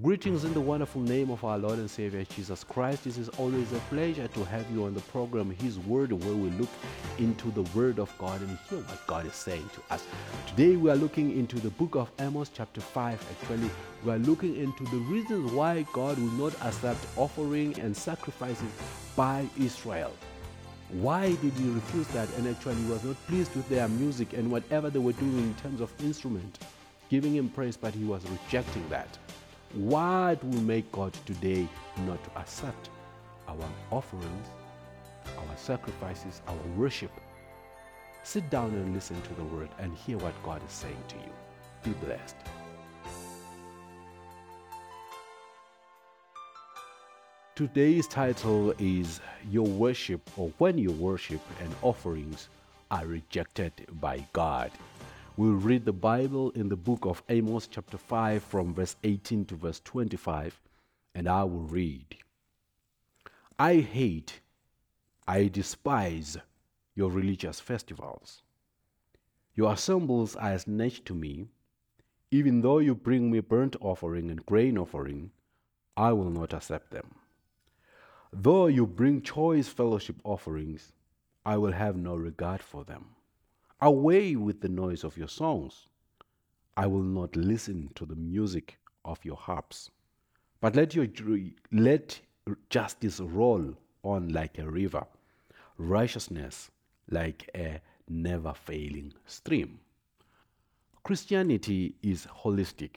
Greetings in the wonderful name of our Lord and Savior Jesus Christ. This is always a pleasure to have you on the program His Word, where we look into the Word of God and hear what God is saying to us. Today we are looking into the book of Amos, chapter 5. Actually, we are looking into the reasons why God will not accept offering and sacrifices by Israel. Why did he refuse that? And actually, was not pleased with their music and whatever they were doing in terms of instrument, giving him praise, but he was rejecting that. What will make God today not to accept our offerings, our sacrifices, our worship? Sit down and listen to the word and hear what God is saying to you. Be blessed. Today's title is Your Worship or When Your Worship and Offerings Are Rejected by God. We'll read the Bible in the book of Amos, chapter 5, from verse 18 to verse 25, and I will read I hate, I despise your religious festivals. Your assemblies are as nature to me. Even though you bring me burnt offering and grain offering, I will not accept them. Though you bring choice fellowship offerings, I will have no regard for them. Away with the noise of your songs. I will not listen to the music of your harps. But let your let justice roll on like a river, righteousness like a never failing stream. Christianity is holistic.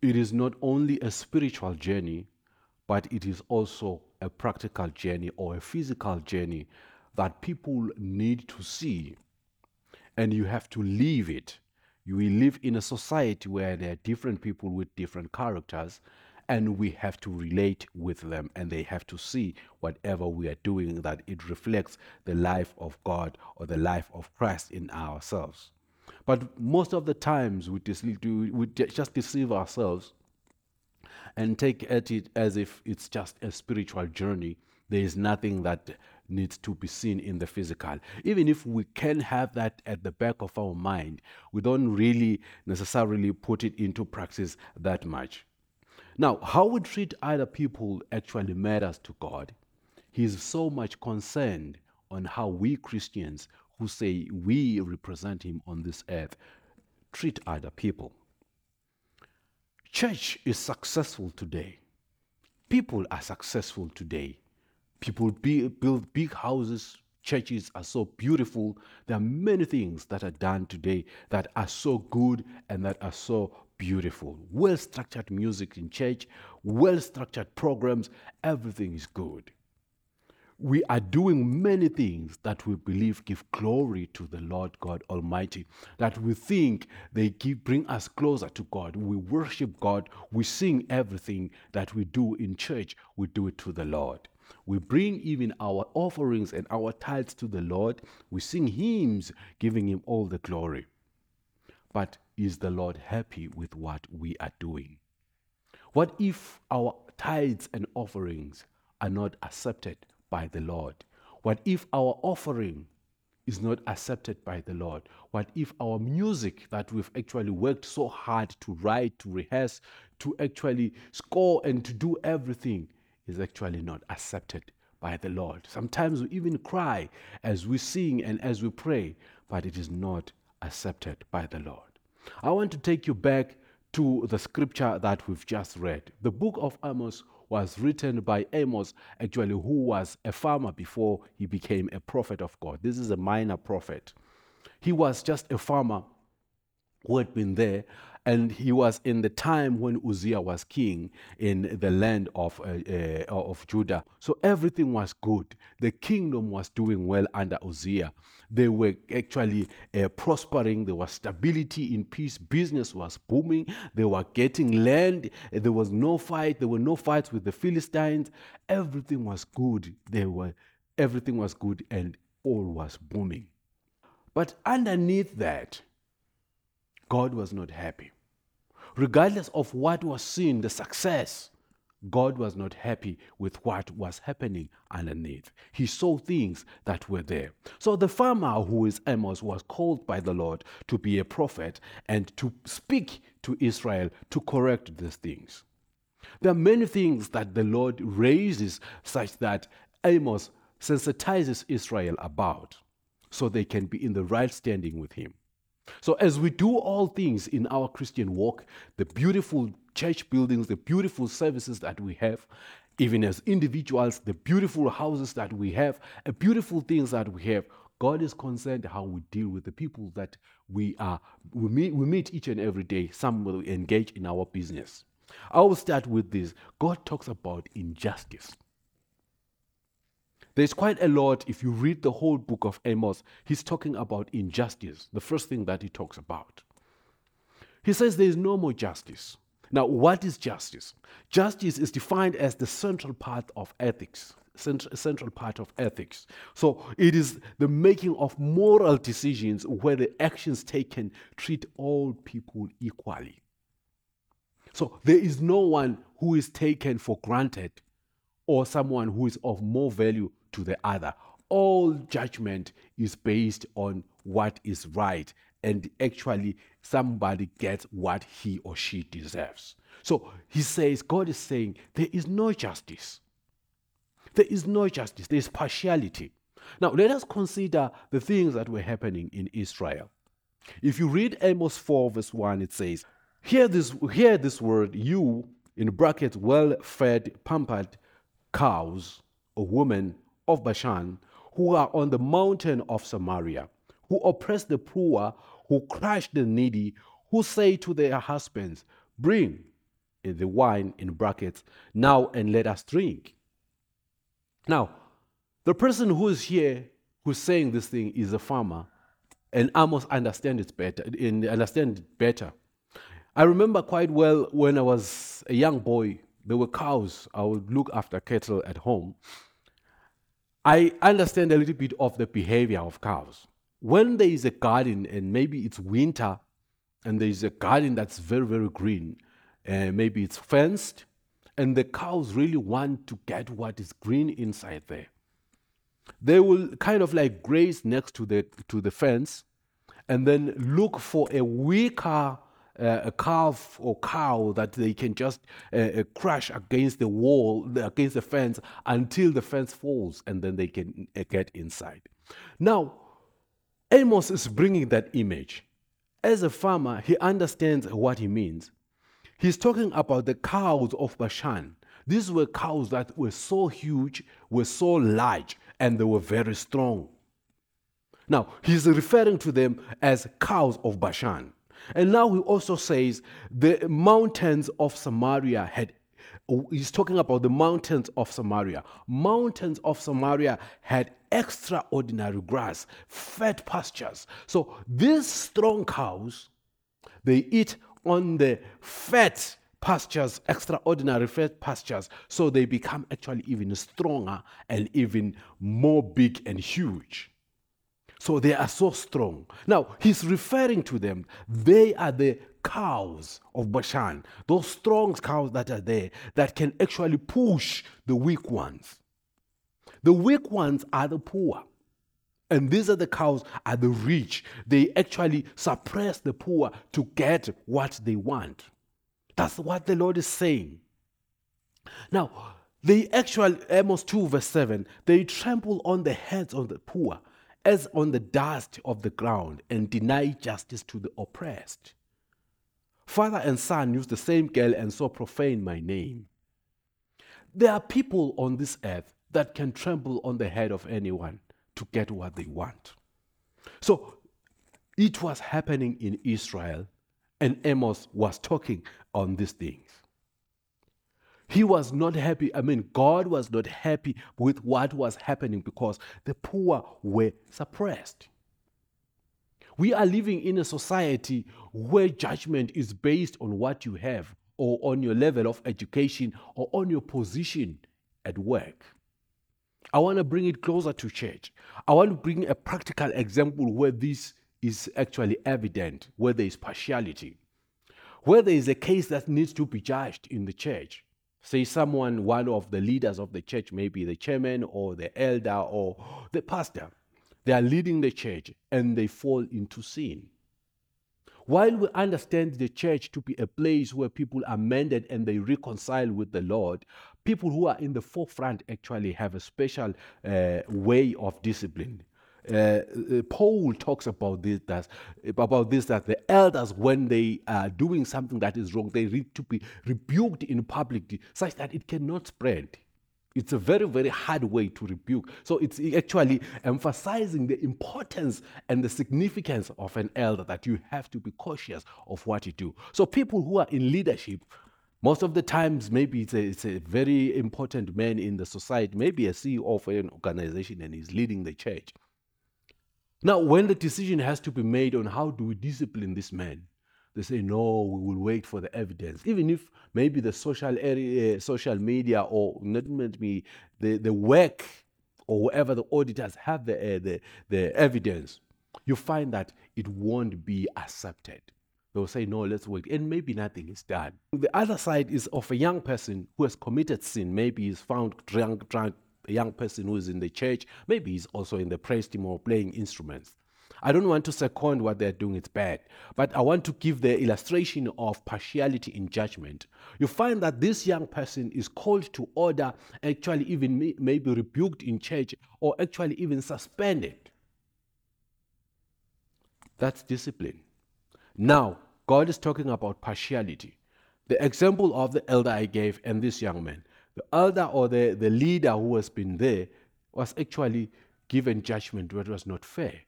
It is not only a spiritual journey, but it is also a practical journey or a physical journey that people need to see and you have to leave it. You live in a society where there are different people with different characters, and we have to relate with them, and they have to see whatever we are doing that it reflects the life of God or the life of Christ in ourselves. But most of the times we, we just deceive ourselves and take at it as if it's just a spiritual journey. There is nothing that needs to be seen in the physical. Even if we can have that at the back of our mind, we don't really necessarily put it into practice that much. Now, how we treat other people actually matters to God. He is so much concerned on how we Christians, who say we represent Him on this earth, treat other people. Church is successful today. People are successful today. People be, build big houses, churches are so beautiful. There are many things that are done today that are so good and that are so beautiful. Well structured music in church, well structured programs, everything is good. We are doing many things that we believe give glory to the Lord God Almighty, that we think they give, bring us closer to God. We worship God, we sing everything that we do in church, we do it to the Lord. We bring even our offerings and our tithes to the Lord. We sing hymns giving him all the glory. But is the Lord happy with what we are doing? What if our tithes and offerings are not accepted by the Lord? What if our offering is not accepted by the Lord? What if our music that we've actually worked so hard to write, to rehearse, to actually score, and to do everything is actually not accepted by the Lord. Sometimes we even cry as we sing and as we pray, but it is not accepted by the Lord. I want to take you back to the scripture that we've just read. The book of Amos was written by Amos, actually, who was a farmer before he became a prophet of God. This is a minor prophet. He was just a farmer who had been there and he was in the time when Uzziah was king in the land of, uh, uh, of Judah. So everything was good. The kingdom was doing well under Uzziah. They were actually uh, prospering. There was stability in peace. Business was booming. They were getting land. There was no fight. There were no fights with the Philistines. Everything was good. There were everything was good and all was booming. But underneath that, God was not happy. Regardless of what was seen, the success, God was not happy with what was happening underneath. He saw things that were there. So the farmer, who is Amos, was called by the Lord to be a prophet and to speak to Israel to correct these things. There are many things that the Lord raises such that Amos sensitizes Israel about so they can be in the right standing with Him. So, as we do all things in our Christian walk, the beautiful church buildings, the beautiful services that we have, even as individuals, the beautiful houses that we have, the beautiful things that we have, God is concerned how we deal with the people that we are we meet, we meet each and every day. Some will engage in our business. I will start with this. God talks about injustice. There's quite a lot, if you read the whole book of Amos, he's talking about injustice, the first thing that he talks about. He says there is no more justice. Now, what is justice? Justice is defined as the central part of ethics, central part of ethics. So it is the making of moral decisions where the actions taken treat all people equally. So there is no one who is taken for granted or someone who is of more value to the other. All judgment is based on what is right, and actually, somebody gets what he or she deserves. So he says, God is saying, there is no justice. There is no justice, there is partiality. Now, let us consider the things that were happening in Israel. If you read Amos 4, verse 1, it says, Hear this, hear this word, you, in brackets, well fed, pampered cows, or women of Bashan, who are on the mountain of Samaria, who oppress the poor, who crush the needy, who say to their husbands, Bring in the wine in brackets now and let us drink. Now, the person who is here who's saying this thing is a farmer, and Amos understand it better. And Understand it better. I remember quite well when I was a young boy. There were cows. I would look after cattle at home, I understand a little bit of the behavior of cows. When there is a garden and maybe it's winter and there is a garden that's very, very green, and uh, maybe it's fenced, and the cows really want to get what is green inside there. They will kind of like graze next to the, to the fence and then look for a weaker uh, a calf or cow that they can just uh, uh, crash against the wall, against the fence until the fence falls and then they can uh, get inside. Now, Amos is bringing that image. As a farmer, he understands what he means. He's talking about the cows of Bashan. These were cows that were so huge, were so large, and they were very strong. Now, he's referring to them as cows of Bashan. And now he also says the mountains of Samaria had he's talking about the mountains of Samaria. Mountains of Samaria had extraordinary grass, fat pastures. So these strong cows, they eat on the fat pastures, extraordinary fat pastures, so they become actually even stronger and even more big and huge. So they are so strong. Now, he's referring to them. They are the cows of Bashan, those strong cows that are there that can actually push the weak ones. The weak ones are the poor. And these are the cows are the rich. They actually suppress the poor to get what they want. That's what the Lord is saying. Now, they actually, Amos 2, verse 7, they trample on the heads of the poor as on the dust of the ground and deny justice to the oppressed. Father and son use the same girl and so profane my name. There are people on this earth that can trample on the head of anyone to get what they want. So it was happening in Israel, and Amos was talking on these things. He was not happy. I mean, God was not happy with what was happening because the poor were suppressed. We are living in a society where judgment is based on what you have, or on your level of education, or on your position at work. I want to bring it closer to church. I want to bring a practical example where this is actually evident, where there is partiality, where there is a case that needs to be judged in the church. Say someone, one of the leaders of the church, maybe the chairman or the elder or the pastor, they are leading the church and they fall into sin. While we understand the church to be a place where people are mended and they reconcile with the Lord, people who are in the forefront actually have a special uh, way of discipline. Uh, uh, Paul talks about this that about this that the elders, when they are doing something that is wrong, they need to be rebuked in public, such that it cannot spread. It's a very, very hard way to rebuke. So it's actually emphasizing the importance and the significance of an elder that you have to be cautious of what you do. So people who are in leadership, most of the times, maybe it's a, it's a very important man in the society, maybe a CEO of an organization and he's leading the church. Now, when the decision has to be made on how do we discipline this man, they say no we will wait for the evidence. Even if maybe the social area social media or not maybe the, the work or whatever the auditors have the, uh, the, the evidence you find that it won't be accepted. They'll say no let's wait and maybe nothing is done. The other side is of a young person who has committed sin. Maybe he's found drunk drunk a young person who is in the church maybe he's also in the praise team or playing instruments I don't want to second what they're doing, it's bad. But I want to give the illustration of partiality in judgment. You find that this young person is called to order, actually, even may, maybe rebuked in church, or actually even suspended. That's discipline. Now, God is talking about partiality. The example of the elder I gave and this young man. The elder or the, the leader who has been there was actually given judgment it was not fair.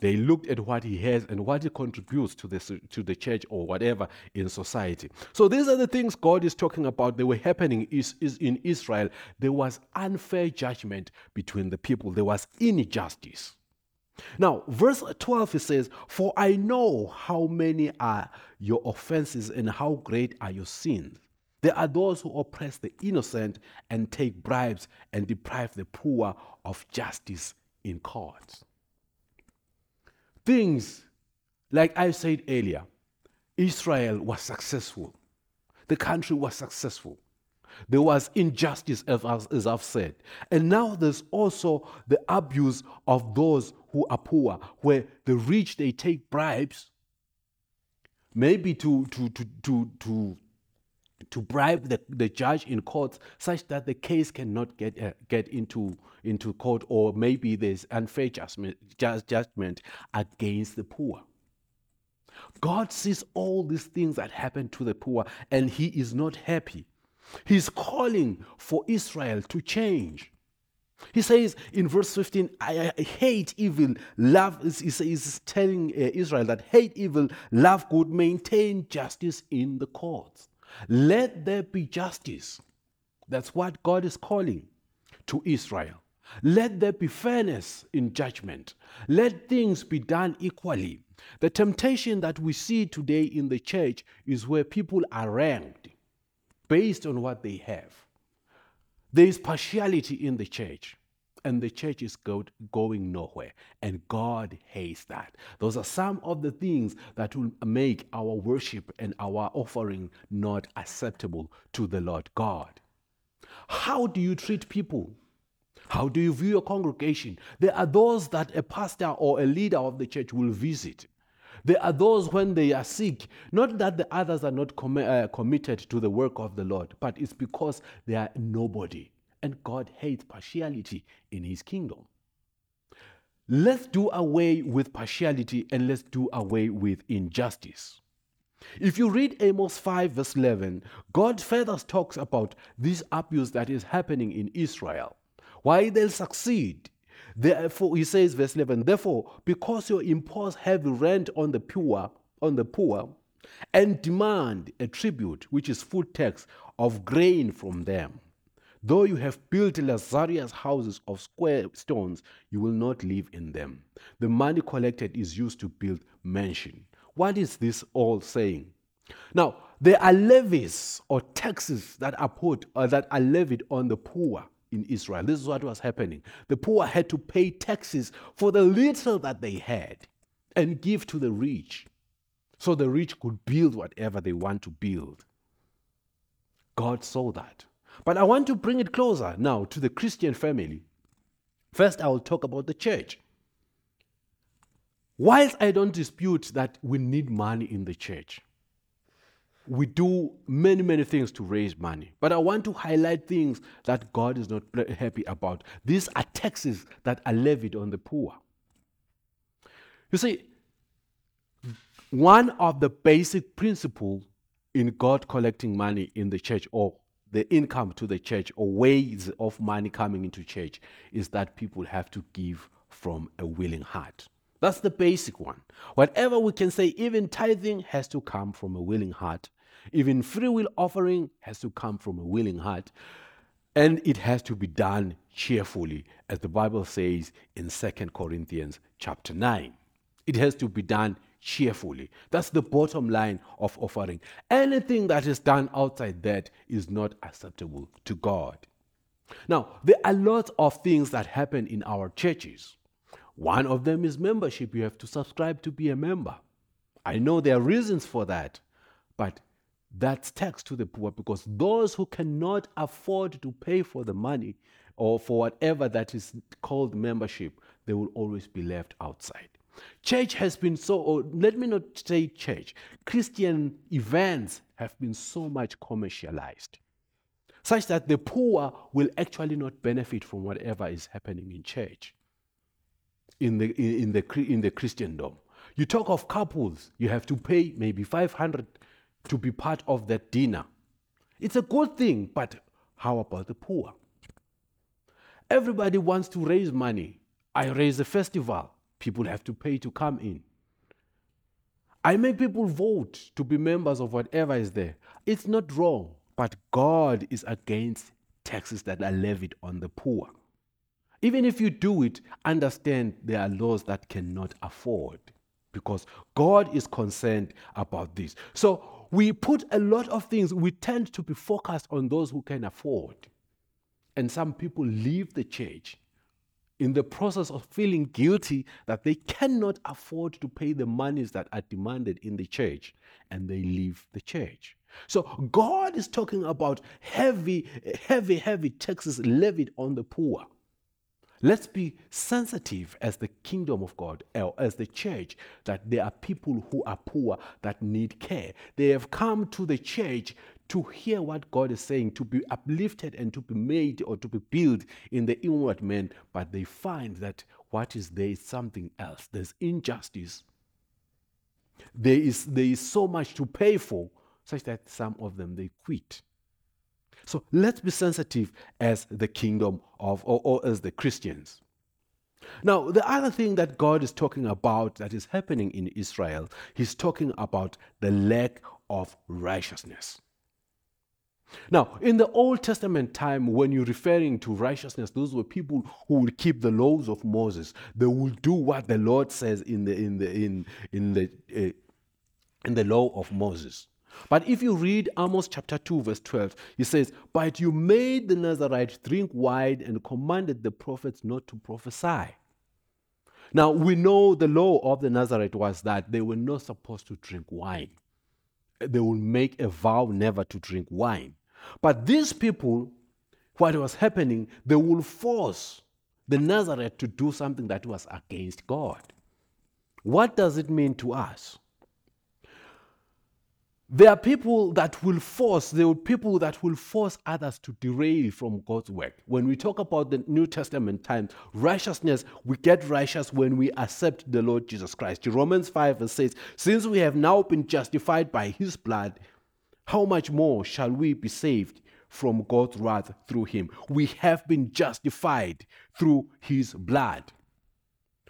They looked at what he has and what he contributes to the, to the church or whatever in society. So these are the things God is talking about. They were happening is, is in Israel. There was unfair judgment between the people. There was injustice. Now, verse 12 it says, For I know how many are your offenses and how great are your sins. There are those who oppress the innocent and take bribes and deprive the poor of justice in courts things, like I said earlier, Israel was successful. The country was successful. There was injustice, as I've said. And now there's also the abuse of those who are poor, where the rich they take bribes, maybe to, to, to, to, to to bribe the, the judge in court such that the case cannot get, uh, get into, into court, or maybe there's unfair judgment, just judgment against the poor. God sees all these things that happen to the poor, and He is not happy. He's calling for Israel to change. He says in verse 15, I, hate evil, love, he's telling uh, Israel that hate evil, love good, maintain justice in the courts. Let there be justice. That's what God is calling to Israel. Let there be fairness in judgment. Let things be done equally. The temptation that we see today in the church is where people are ranked based on what they have. There is partiality in the church and the church is go- going nowhere. And God hates that. Those are some of the things that will make our worship and our offering not acceptable to the Lord God. How do you treat people? How do you view your congregation? There are those that a pastor or a leader of the church will visit. There are those when they are sick, not that the others are not com- uh, committed to the work of the Lord, but it's because they are nobody and God hates partiality in his kingdom. Let's do away with partiality and let's do away with injustice. If you read Amos 5, verse 11, God further talks about this abuse that is happening in Israel, why they'll succeed. Therefore, he says, verse 11, therefore, because you impose heavy rent on the poor, on the poor, and demand a tribute, which is full tax of grain from them, Though you have built luxurious houses of square stones, you will not live in them. The money collected is used to build mansion. What is this all saying? Now, there are levies or taxes that are put or that are levied on the poor in Israel. This is what was happening. The poor had to pay taxes for the little that they had and give to the rich so the rich could build whatever they want to build. God saw that. But I want to bring it closer now to the Christian family. First, I will talk about the church. Whilst I don't dispute that we need money in the church, we do many, many things to raise money. But I want to highlight things that God is not happy about. These are taxes that are levied on the poor. You see, one of the basic principles in God collecting money in the church or the income to the church or ways of money coming into church is that people have to give from a willing heart. That's the basic one. Whatever we can say, even tithing has to come from a willing heart. Even free will offering has to come from a willing heart. And it has to be done cheerfully, as the Bible says in 2 Corinthians chapter 9. It has to be done cheerfully. That's the bottom line of offering. Anything that is done outside that is not acceptable to God. Now, there are lots of things that happen in our churches. One of them is membership. You have to subscribe to be a member. I know there are reasons for that, but that's tax to the poor because those who cannot afford to pay for the money or for whatever that is called membership, they will always be left outside. Church has been so, or let me not say church, Christian events have been so much commercialized, such that the poor will actually not benefit from whatever is happening in church, in the, in, the, in the Christendom. You talk of couples, you have to pay maybe 500 to be part of that dinner. It's a good thing, but how about the poor? Everybody wants to raise money. I raise a festival. People have to pay to come in. I make people vote to be members of whatever is there. It's not wrong, but God is against taxes that are levied on the poor. Even if you do it, understand there are laws that cannot afford because God is concerned about this. So we put a lot of things, we tend to be focused on those who can afford. And some people leave the church in the process of feeling guilty that they cannot afford to pay the monies that are demanded in the church, and they leave the church. So God is talking about heavy, heavy, heavy taxes levied on the poor. Let's be sensitive as the kingdom of God, or as the church, that there are people who are poor that need care. They have come to the church to hear what God is saying, to be uplifted and to be made or to be built in the inward man, but they find that what is there is something else. There's injustice. There is, there is so much to pay for, such that some of them they quit. So let's be sensitive as the kingdom of, or, or as the Christians. Now, the other thing that God is talking about that is happening in Israel, He's talking about the lack of righteousness. Now, in the Old Testament time, when you're referring to righteousness, those were people who would keep the laws of Moses. They will do what the Lord says in the in the in in the uh, in the law of Moses. But if you read Amos chapter 2, verse 12, he says, But you made the Nazarite drink wine and commanded the prophets not to prophesy. Now, we know the law of the Nazarite was that they were not supposed to drink wine. They would make a vow never to drink wine. But these people, what was happening, they will force the Nazarite to do something that was against God. What does it mean to us? There are people that will force, there are people that will force others to derail from God's work. When we talk about the New Testament times, righteousness, we get righteous when we accept the Lord Jesus Christ. Romans 5 says, Since we have now been justified by his blood, how much more shall we be saved from God's wrath through him? We have been justified through his blood.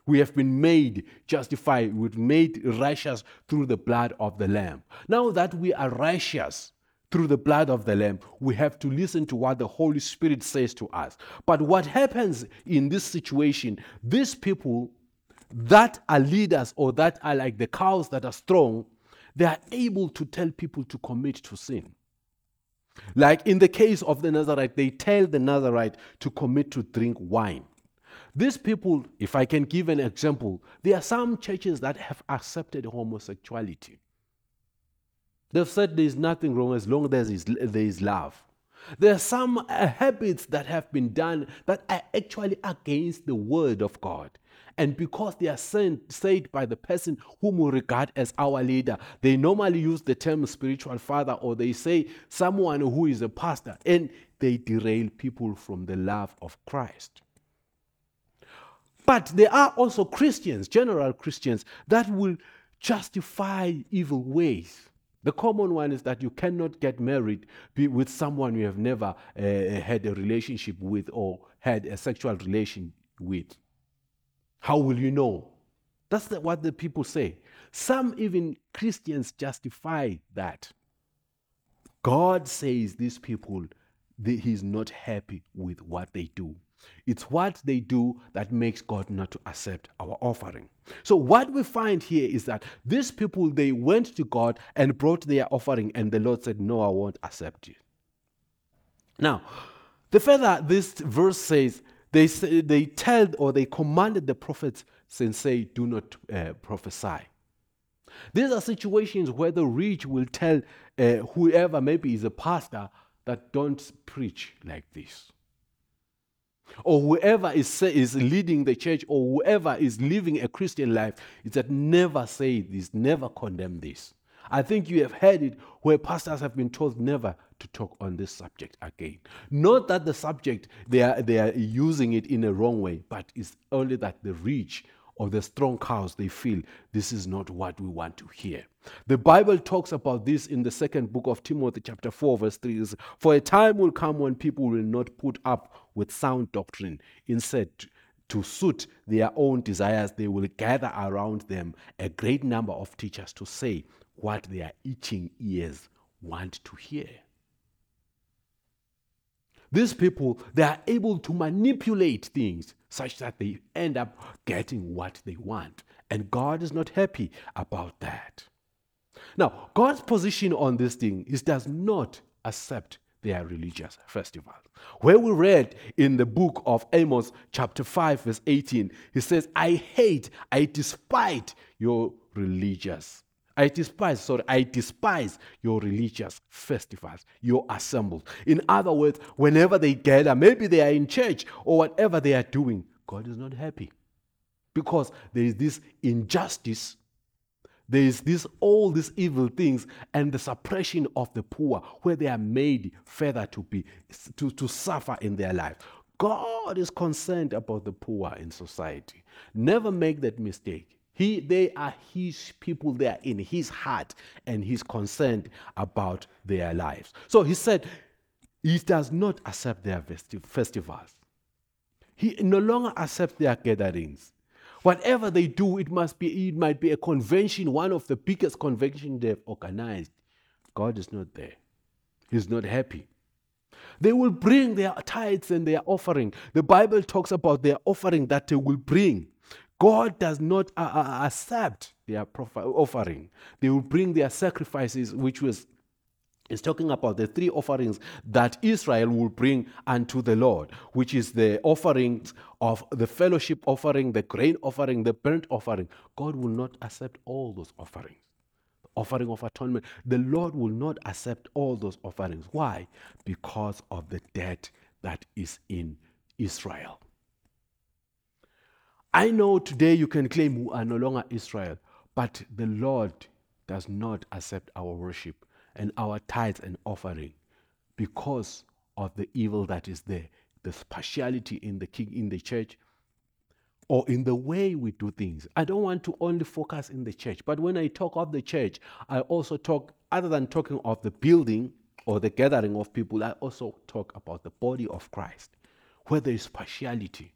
We have been made justified, we've made righteous through the blood of the Lamb. Now that we are righteous through the blood of the Lamb, we have to listen to what the Holy Spirit says to us. But what happens in this situation, these people that are leaders or that are like the cows that are strong, they are able to tell people to commit to sin. Like in the case of the Nazarite, they tell the Nazarite to commit to drink wine. These people, if I can give an example, there are some churches that have accepted homosexuality. They've said there is nothing wrong as long as there is love. There are some uh, habits that have been done that are actually against the word of God. And because they are sent, said by the person whom we regard as our leader, they normally use the term spiritual father or they say someone who is a pastor and they derail people from the love of Christ. But there are also Christians, general Christians, that will justify evil ways. The common one is that you cannot get married with someone you have never uh, had a relationship with or had a sexual relation with. How will you know? That's the, what the people say. Some even Christians justify that. God says these people, they, He's not happy with what they do. It's what they do that makes God not to accept our offering. So what we find here is that these people they went to God and brought their offering and the Lord said, "No, I won't accept you. Now, the further this verse says, they say, they tell or they commanded the prophets and say, "Do not uh, prophesy." These are situations where the rich will tell uh, whoever maybe is a pastor that don't preach like this or whoever is, is leading the church or whoever is living a Christian life is that never say this, never condemn this. I think you have heard it where pastors have been told never to talk on this subject again. Not that the subject they are they are using it in a wrong way, but it's only that the rich or the strong cows they feel this is not what we want to hear. The Bible talks about this in the second book of Timothy, chapter 4, verse 3. For a time will come when people will not put up with sound doctrine. Instead, to suit their own desires, they will gather around them a great number of teachers to say what their itching ears want to hear. These people, they are able to manipulate things such that they end up getting what they want. And God is not happy about that. Now, God's position on this thing is does not accept their religious festivals. Where we read in the book of Amos, chapter 5, verse 18, he says, I hate, I despise your religious. I despise, sorry, I despise your religious festivals, your assembles. In other words, whenever they gather, maybe they are in church or whatever they are doing, God is not happy. Because there is this injustice there is this all these evil things and the suppression of the poor where they are made further to be to, to suffer in their life. God is concerned about the poor in society. Never make that mistake. He, they are his people. They are in his heart and he's concerned about their lives. So he said he does not accept their festivals. He no longer accepts their gatherings Whatever they do, it must be it might be a convention, one of the biggest conventions they've organized. God is not there. He's not happy. They will bring their tithes and their offering. The Bible talks about their offering that they will bring. God does not uh, uh accept their offering. They will bring their sacrifices, which was is talking about the three offerings that Israel will bring unto the Lord, which is the offerings of the fellowship offering, the grain offering, the burnt offering. God will not accept all those offerings. offering of atonement, the Lord will not accept all those offerings. Why? Because of the debt that is in Israel. I know today you can claim we are no longer Israel, but the Lord does not accept our worship and our tithes and offering because of the evil that is there, the partiality in the king in the church or in the way we do things. I don't want to only focus in the church, but when I talk of the church, I also talk other than talking of the building or the gathering of people, I also talk about the body of Christ, where there is partiality,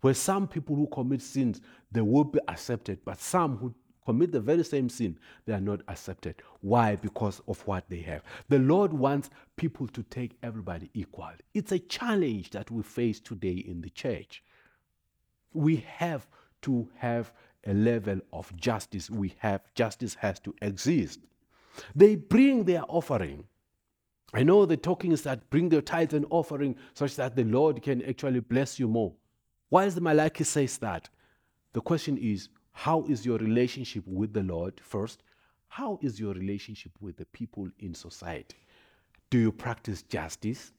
where some people who commit sins they will be accepted, but some who commit the very same sin, they are not accepted. Why? Because of what they have. The Lord wants people to take everybody equal. It's a challenge that we face today in the church. We have to have a level of justice. We have justice has to exist. They bring their offering. I know the talking is that bring their tithes and offering such that the Lord can actually bless you more. Why is the Malachi says that? The question is, how is your relationship with the Lord first? How is your relationship with the people in society? Do you practice justice?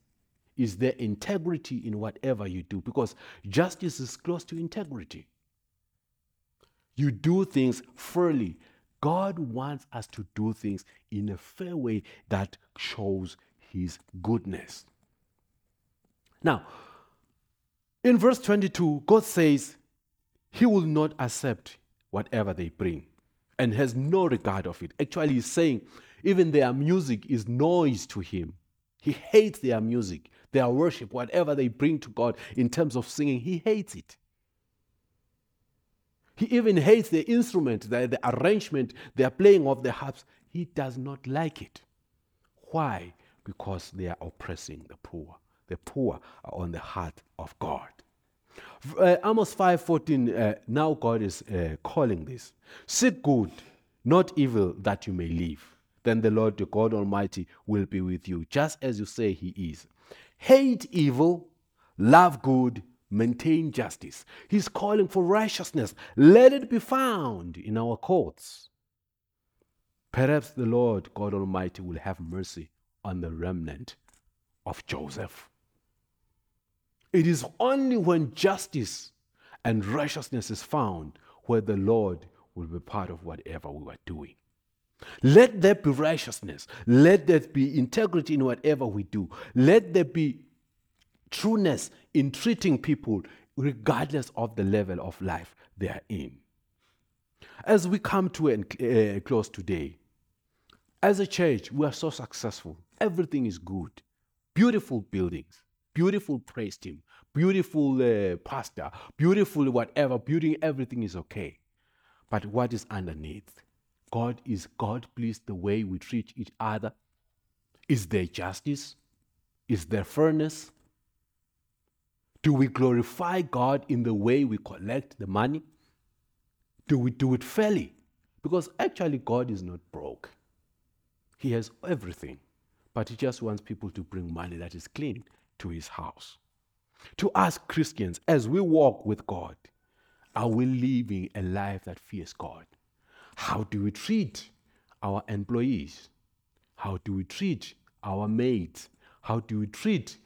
Is there integrity in whatever you do? Because justice is close to integrity. You do things fairly. God wants us to do things in a fair way that shows His goodness. Now, in verse 22, God says He will not accept whatever they bring and has no regard of it. Actually, He's saying even their music is noise to Him. He hates their music, their worship, whatever they bring to God in terms of singing, He hates it. He even hates the instrument, the, the arrangement, their playing of the harps. He does not like it. Why? Because they are oppressing the poor. The poor are on the heart of God. Uh, Amos 5:14. Uh, now God is uh, calling this: "Seek good, not evil, that you may live. Then the Lord, the God Almighty, will be with you, just as you say He is. Hate evil, love good, maintain justice. He's calling for righteousness. Let it be found in our courts. Perhaps the Lord God Almighty will have mercy on the remnant of Joseph. It is only when justice and righteousness is found where the Lord will be part of whatever we are doing. Let there be righteousness. Let there be integrity in whatever we do. Let there be trueness in treating people regardless of the level of life they are in. As we come to a uh, close today, as a church, we are so successful. Everything is good. Beautiful buildings, beautiful praise team, beautiful uh, pastor, beautiful whatever, building, everything is okay. But what is underneath? God is God pleased the way we treat each other? Is there justice? Is there fairness? Do we glorify God in the way we collect the money? Do we do it fairly? Because actually, God is not broke. He has everything, but He just wants people to bring money that is clean to His house. To us Christians, as we walk with God, are we living a life that fears God? How do we treat our employees? How do we treat our mates? How do we treat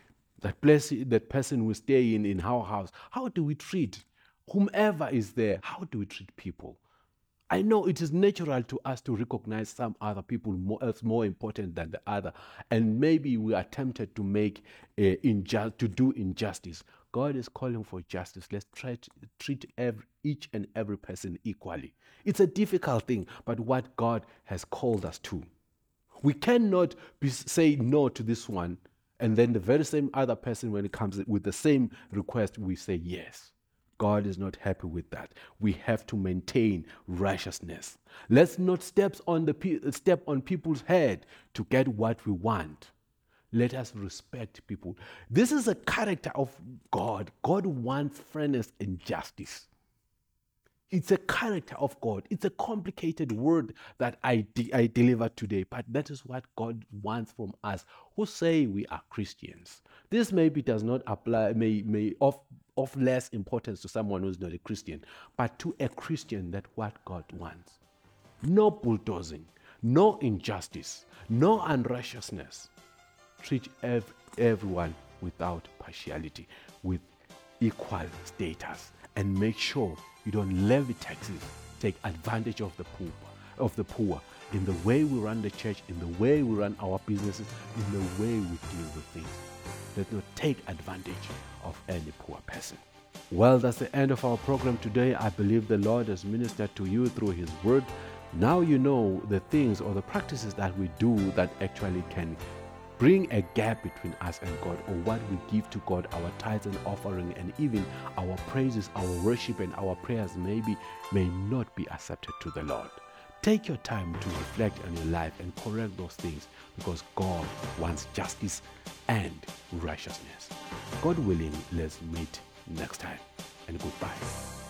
that place that person will stay in in our house how do we treat whomever is there how do we treat people i know it is natural to us to recognize some other people more, as more important than the other. And maybe we are tempted to make uh, to do injustice. God is calling for justice. Let's try to treat every, each and every person equally. It's a difficult thing but what god has called us to. We cannot be, say no to this one and then the very same other person, when it comes with the same request, we say yes. God is not happy with that. We have to maintain righteousness. Let's not step on, the, step on people's head to get what we want. Let us respect people. This is a character of God. God wants fairness and justice. It's a character of God. It's a complicated word that I, de- I deliver today, but that is what God wants from us who say we are Christians. This maybe does not apply, may, may of, of less importance to someone who's not a Christian, but to a Christian, that what God wants. No bulldozing, no injustice, no unrighteousness. Treat ev- everyone without partiality, with equal status, and make sure you don't levy taxes, take advantage of the poor, of the poor in the way we run the church, in the way we run our businesses, in the way we deal with things. Let not take advantage of any poor person. Well, that's the end of our program today. I believe the Lord has ministered to you through His Word. Now you know the things or the practices that we do that actually can bring a gap between us and God, or what we give to God, our tithes and offering, and even our praises, our worship, and our prayers, maybe may not be accepted to the Lord. Take your time to reflect on your life and correct those things because God wants justice and righteousness. God willing, let's meet next time and goodbye.